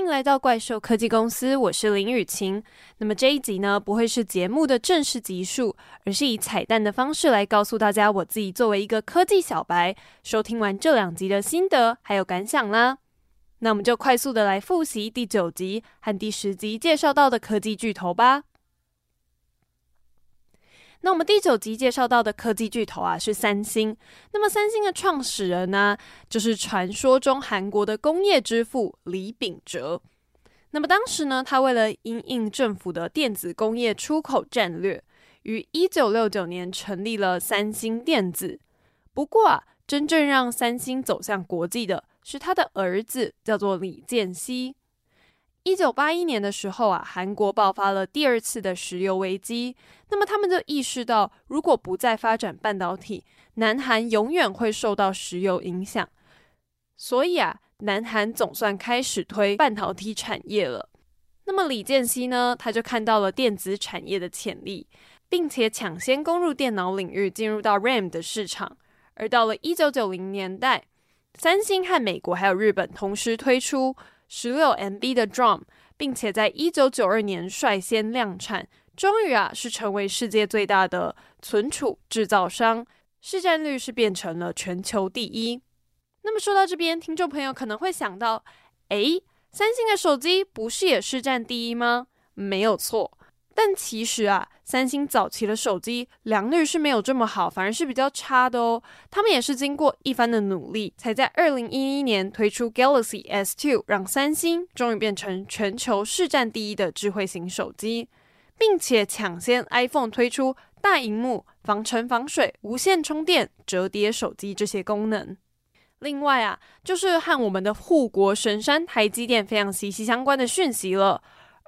欢迎来到怪兽科技公司，我是林雨晴。那么这一集呢，不会是节目的正式集数，而是以彩蛋的方式来告诉大家我自己作为一个科技小白，收听完这两集的心得还有感想啦。那我们就快速的来复习第九集和第十集介绍到的科技巨头吧。那我们第九集介绍到的科技巨头啊，是三星。那么三星的创始人呢，就是传说中韩国的工业之父李秉哲。那么当时呢，他为了因应政府的电子工业出口战略，于一九六九年成立了三星电子。不过啊，真正让三星走向国际的是他的儿子，叫做李健熙。一九八一年的时候啊，韩国爆发了第二次的石油危机。那么他们就意识到，如果不再发展半导体，南韩永远会受到石油影响。所以啊，南韩总算开始推半导体产业了。那么李健熙呢，他就看到了电子产业的潜力，并且抢先攻入电脑领域，进入到 RAM 的市场。而到了一九九零年代，三星和美国还有日本同时推出。十六 MB 的 DRAM，并且在一九九二年率先量产，终于啊是成为世界最大的存储制造商，市占率是变成了全球第一。那么说到这边，听众朋友可能会想到，诶，三星的手机不是也市占第一吗？没有错。但其实啊，三星早期的手机良率是没有这么好，反而是比较差的哦。他们也是经过一番的努力，才在二零一一年推出 Galaxy S2，让三星终于变成全球市占第一的智慧型手机，并且抢先 iPhone 推出大荧幕、防尘防水、无线充电、折叠手机这些功能。另外啊，就是和我们的护国神山台积电非常息息相关的讯息了。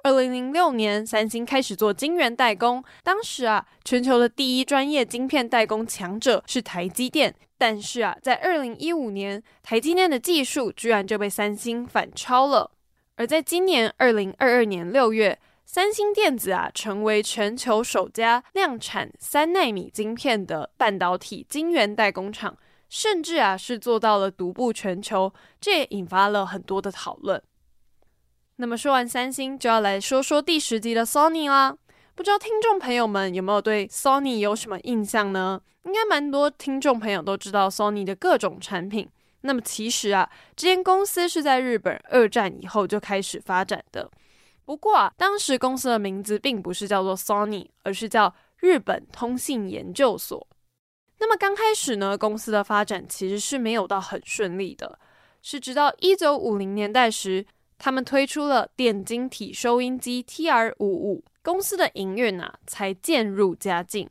二零零六年，三星开始做晶圆代工。当时啊，全球的第一专业晶片代工强者是台积电。但是啊，在二零一五年，台积电的技术居然就被三星反超了。而在今年二零二二年六月，三星电子啊，成为全球首家量产三纳米晶片的半导体晶圆代工厂，甚至啊，是做到了独步全球。这也引发了很多的讨论。那么说完三星，就要来说说第十集的 Sony 啦。不知道听众朋友们有没有对 Sony 有什么印象呢？应该蛮多听众朋友都知道 Sony 的各种产品。那么其实啊，这间公司是在日本二战以后就开始发展的。不过啊，当时公司的名字并不是叫做 Sony，而是叫日本通信研究所。那么刚开始呢，公司的发展其实是没有到很顺利的，是直到一九五零年代时。他们推出了电晶体收音机 TR 五五，公司的营运啊才渐入佳境。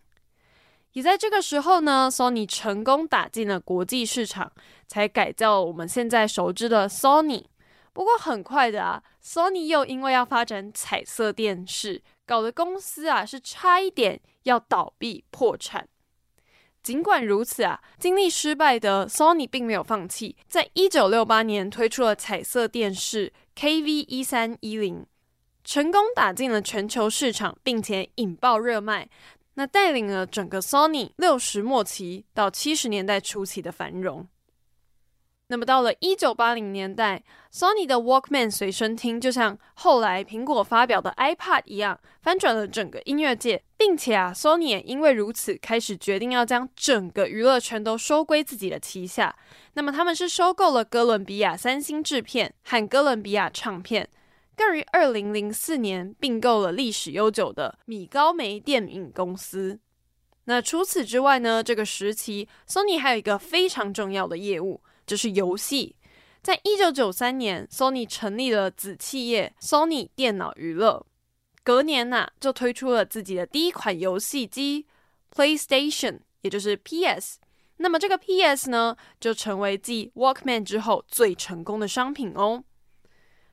也在这个时候呢，Sony 成功打进了国际市场，才改叫我们现在熟知的 Sony。不过很快的啊，Sony 又因为要发展彩色电视，搞得公司啊是差一点要倒闭破产。尽管如此啊，经历失败的 Sony 并没有放弃，在一九六八年推出了彩色电视 KV 一三一零，成功打进了全球市场，并且引爆热卖，那带领了整个 Sony 六十末期到七十年代初期的繁荣。那么到了一九八零年代，Sony 的 Walkman 随身听就像后来苹果发表的 iPad 一样，翻转了整个音乐界，并且啊，Sony 也因为如此开始决定要将整个娱乐圈都收归自己的旗下。那么他们是收购了哥伦比亚三星制片和哥伦比亚唱片，更于二零零四年并购了历史悠久的米高梅电影公司。那除此之外呢，这个时期 Sony 还有一个非常重要的业务。就是游戏，在一九九三年，Sony 成立了子企业 Sony 电脑娱乐，隔年呐、就推出了自己的第一款游戏机 PlayStation，也就是 PS。那么这个 PS 呢，就成为继 Walkman 之后最成功的商品哦。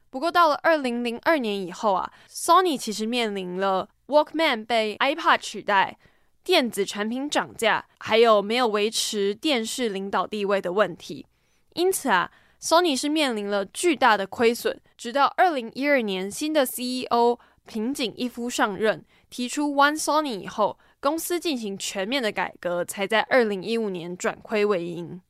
不过到了二零零二年以后啊，Sony 其实面临了 Walkman 被 iPad 取代。电子产品涨价，还有没有维持电视领导地位的问题。因此啊，Sony 是面临了巨大的亏损。直到二零一二年，新的 CEO 平井一夫上任，提出 One Sony 以后，公司进行全面的改革，才在二零一五年转亏为盈。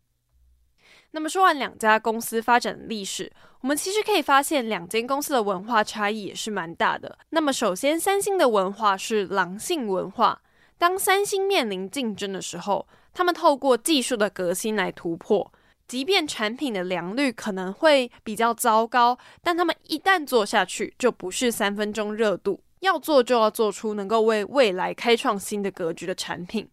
那么说完两家公司发展的历史，我们其实可以发现两间公司的文化差异也是蛮大的。那么首先，三星的文化是狼性文化。当三星面临竞争的时候，他们透过技术的革新来突破，即便产品的良率可能会比较糟糕，但他们一旦做下去，就不是三分钟热度，要做就要做出能够为未来开创新的格局的产品。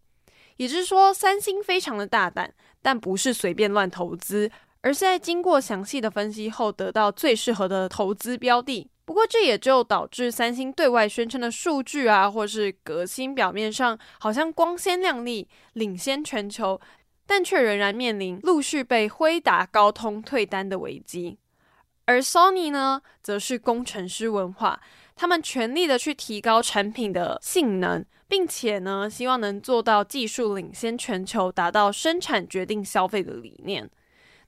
也就是说，三星非常的大胆。但不是随便乱投资，而是在经过详细的分析后得到最适合的投资标的。不过这也就导致三星对外宣称的数据啊，或是革新，表面上好像光鲜亮丽、领先全球，但却仍然面临陆续被辉达、高通退单的危机。而 Sony 呢，则是工程师文化，他们全力的去提高产品的性能。并且呢，希望能做到技术领先全球，达到生产决定消费的理念。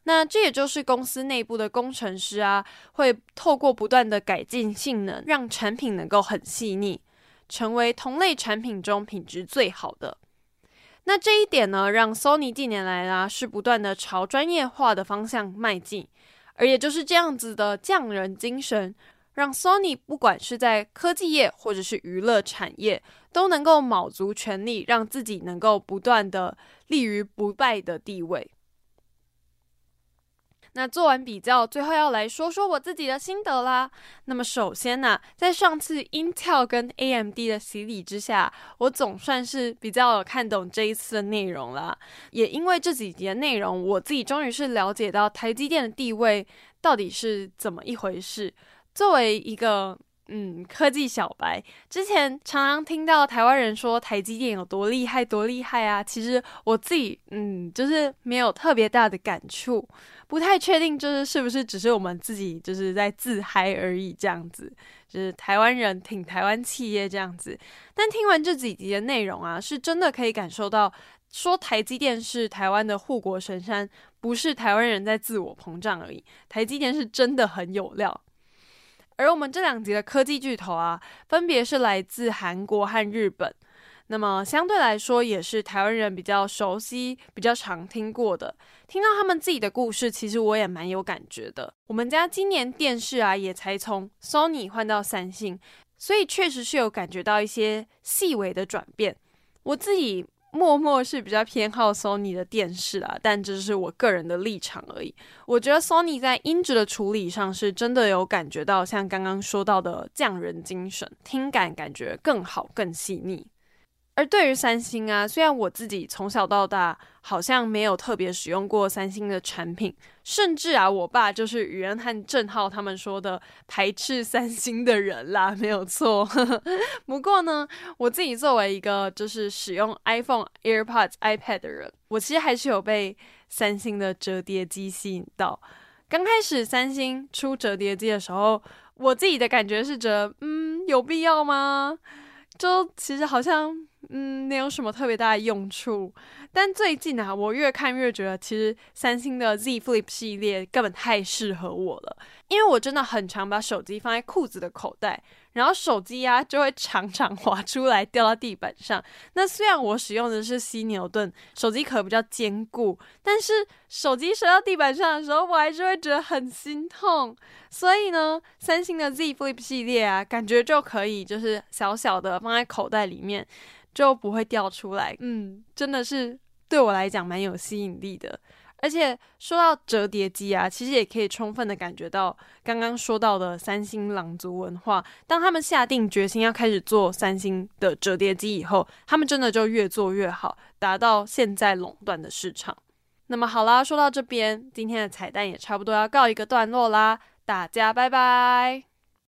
那这也就是公司内部的工程师啊，会透过不断的改进性能，让产品能够很细腻，成为同类产品中品质最好的。那这一点呢，让 Sony 近年来啦是不断的朝专业化的方向迈进，而也就是这样子的匠人精神。让 Sony 不管是在科技业或者是娱乐产业，都能够卯足全力，让自己能够不断的立于不败的地位。那做完比较，最后要来说说我自己的心得啦。那么首先呢、在上次 Intel 跟 AMD 的洗礼之下，我总算是比较有看懂这一次的内容了。也因为这几集的内容，我自己终于是了解到台积电的地位到底是怎么一回事。作为一个嗯科技小白，之前常常听到台湾人说台积电有多厉害多厉害啊，其实我自己嗯就是没有特别大的感触，不太确定就是是不是只是我们自己就是在自嗨而已这样子，就是台湾人挺台湾企业这样子。但听完这几集的内容啊，是真的可以感受到说台积电是台湾的护国神山，不是台湾人在自我膨胀而已，台积电是真的很有料。而我们这两集的科技巨头啊，分别是来自韩国和日本，那么相对来说也是台湾人比较熟悉、比较常听过的。听到他们自己的故事，其实我也蛮有感觉的。我们家今年电视啊，也才从 Sony 换到三星，所以确实是有感觉到一些细微的转变。我自己。默默是比较偏好 Sony 的电视啦，但这是我个人的立场而已。我觉得 Sony 在音质的处理上是真的有感觉到，像刚刚说到的匠人精神，听感感觉更好、更细腻。而对于三星啊，虽然我自己从小到大好像没有特别使用过三星的产品，甚至啊，我爸就是宇恩和正浩他们说的排斥三星的人啦，没有错。不过呢，我自己作为一个就是使用 iPhone、AirPods、iPad 的人，我其实还是有被三星的折叠机吸引到。刚开始三星出折叠机的时候，我自己的感觉是觉得，嗯，有必要吗？就其实好像。嗯，没有什么特别大的用处。但最近啊，我越看越觉得，其实三星的 Z Flip 系列根本太适合我了。因为我真的很常把手机放在裤子的口袋，然后手机呀、就会常常滑出来掉到地板上。那虽然我使用的是犀牛盾，手机壳比较坚固，但是手机摔到地板上的时候，我还是会觉得很心痛。所以呢，三星的 Z Flip 系列啊，感觉就可以就是小小的放在口袋里面。就不会掉出来，嗯，真的是对我来讲蛮有吸引力的。而且说到折叠机啊，其实也可以充分的感觉到刚刚说到的三星狼族文化。当他们下定决心要开始做三星的折叠机以后，他们真的就越做越好，达到现在垄断的市场。那么好啦，说到这边，今天的彩蛋也差不多要告一个段落啦，大家拜拜。